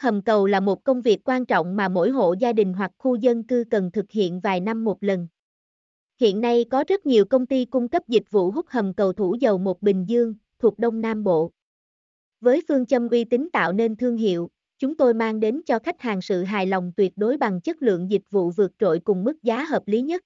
hầm cầu là một công việc quan trọng mà mỗi hộ gia đình hoặc khu dân cư cần thực hiện vài năm một lần. Hiện nay có rất nhiều công ty cung cấp dịch vụ hút hầm cầu thủ dầu một Bình Dương, thuộc Đông Nam Bộ. Với phương châm uy tín tạo nên thương hiệu, chúng tôi mang đến cho khách hàng sự hài lòng tuyệt đối bằng chất lượng dịch vụ vượt trội cùng mức giá hợp lý nhất.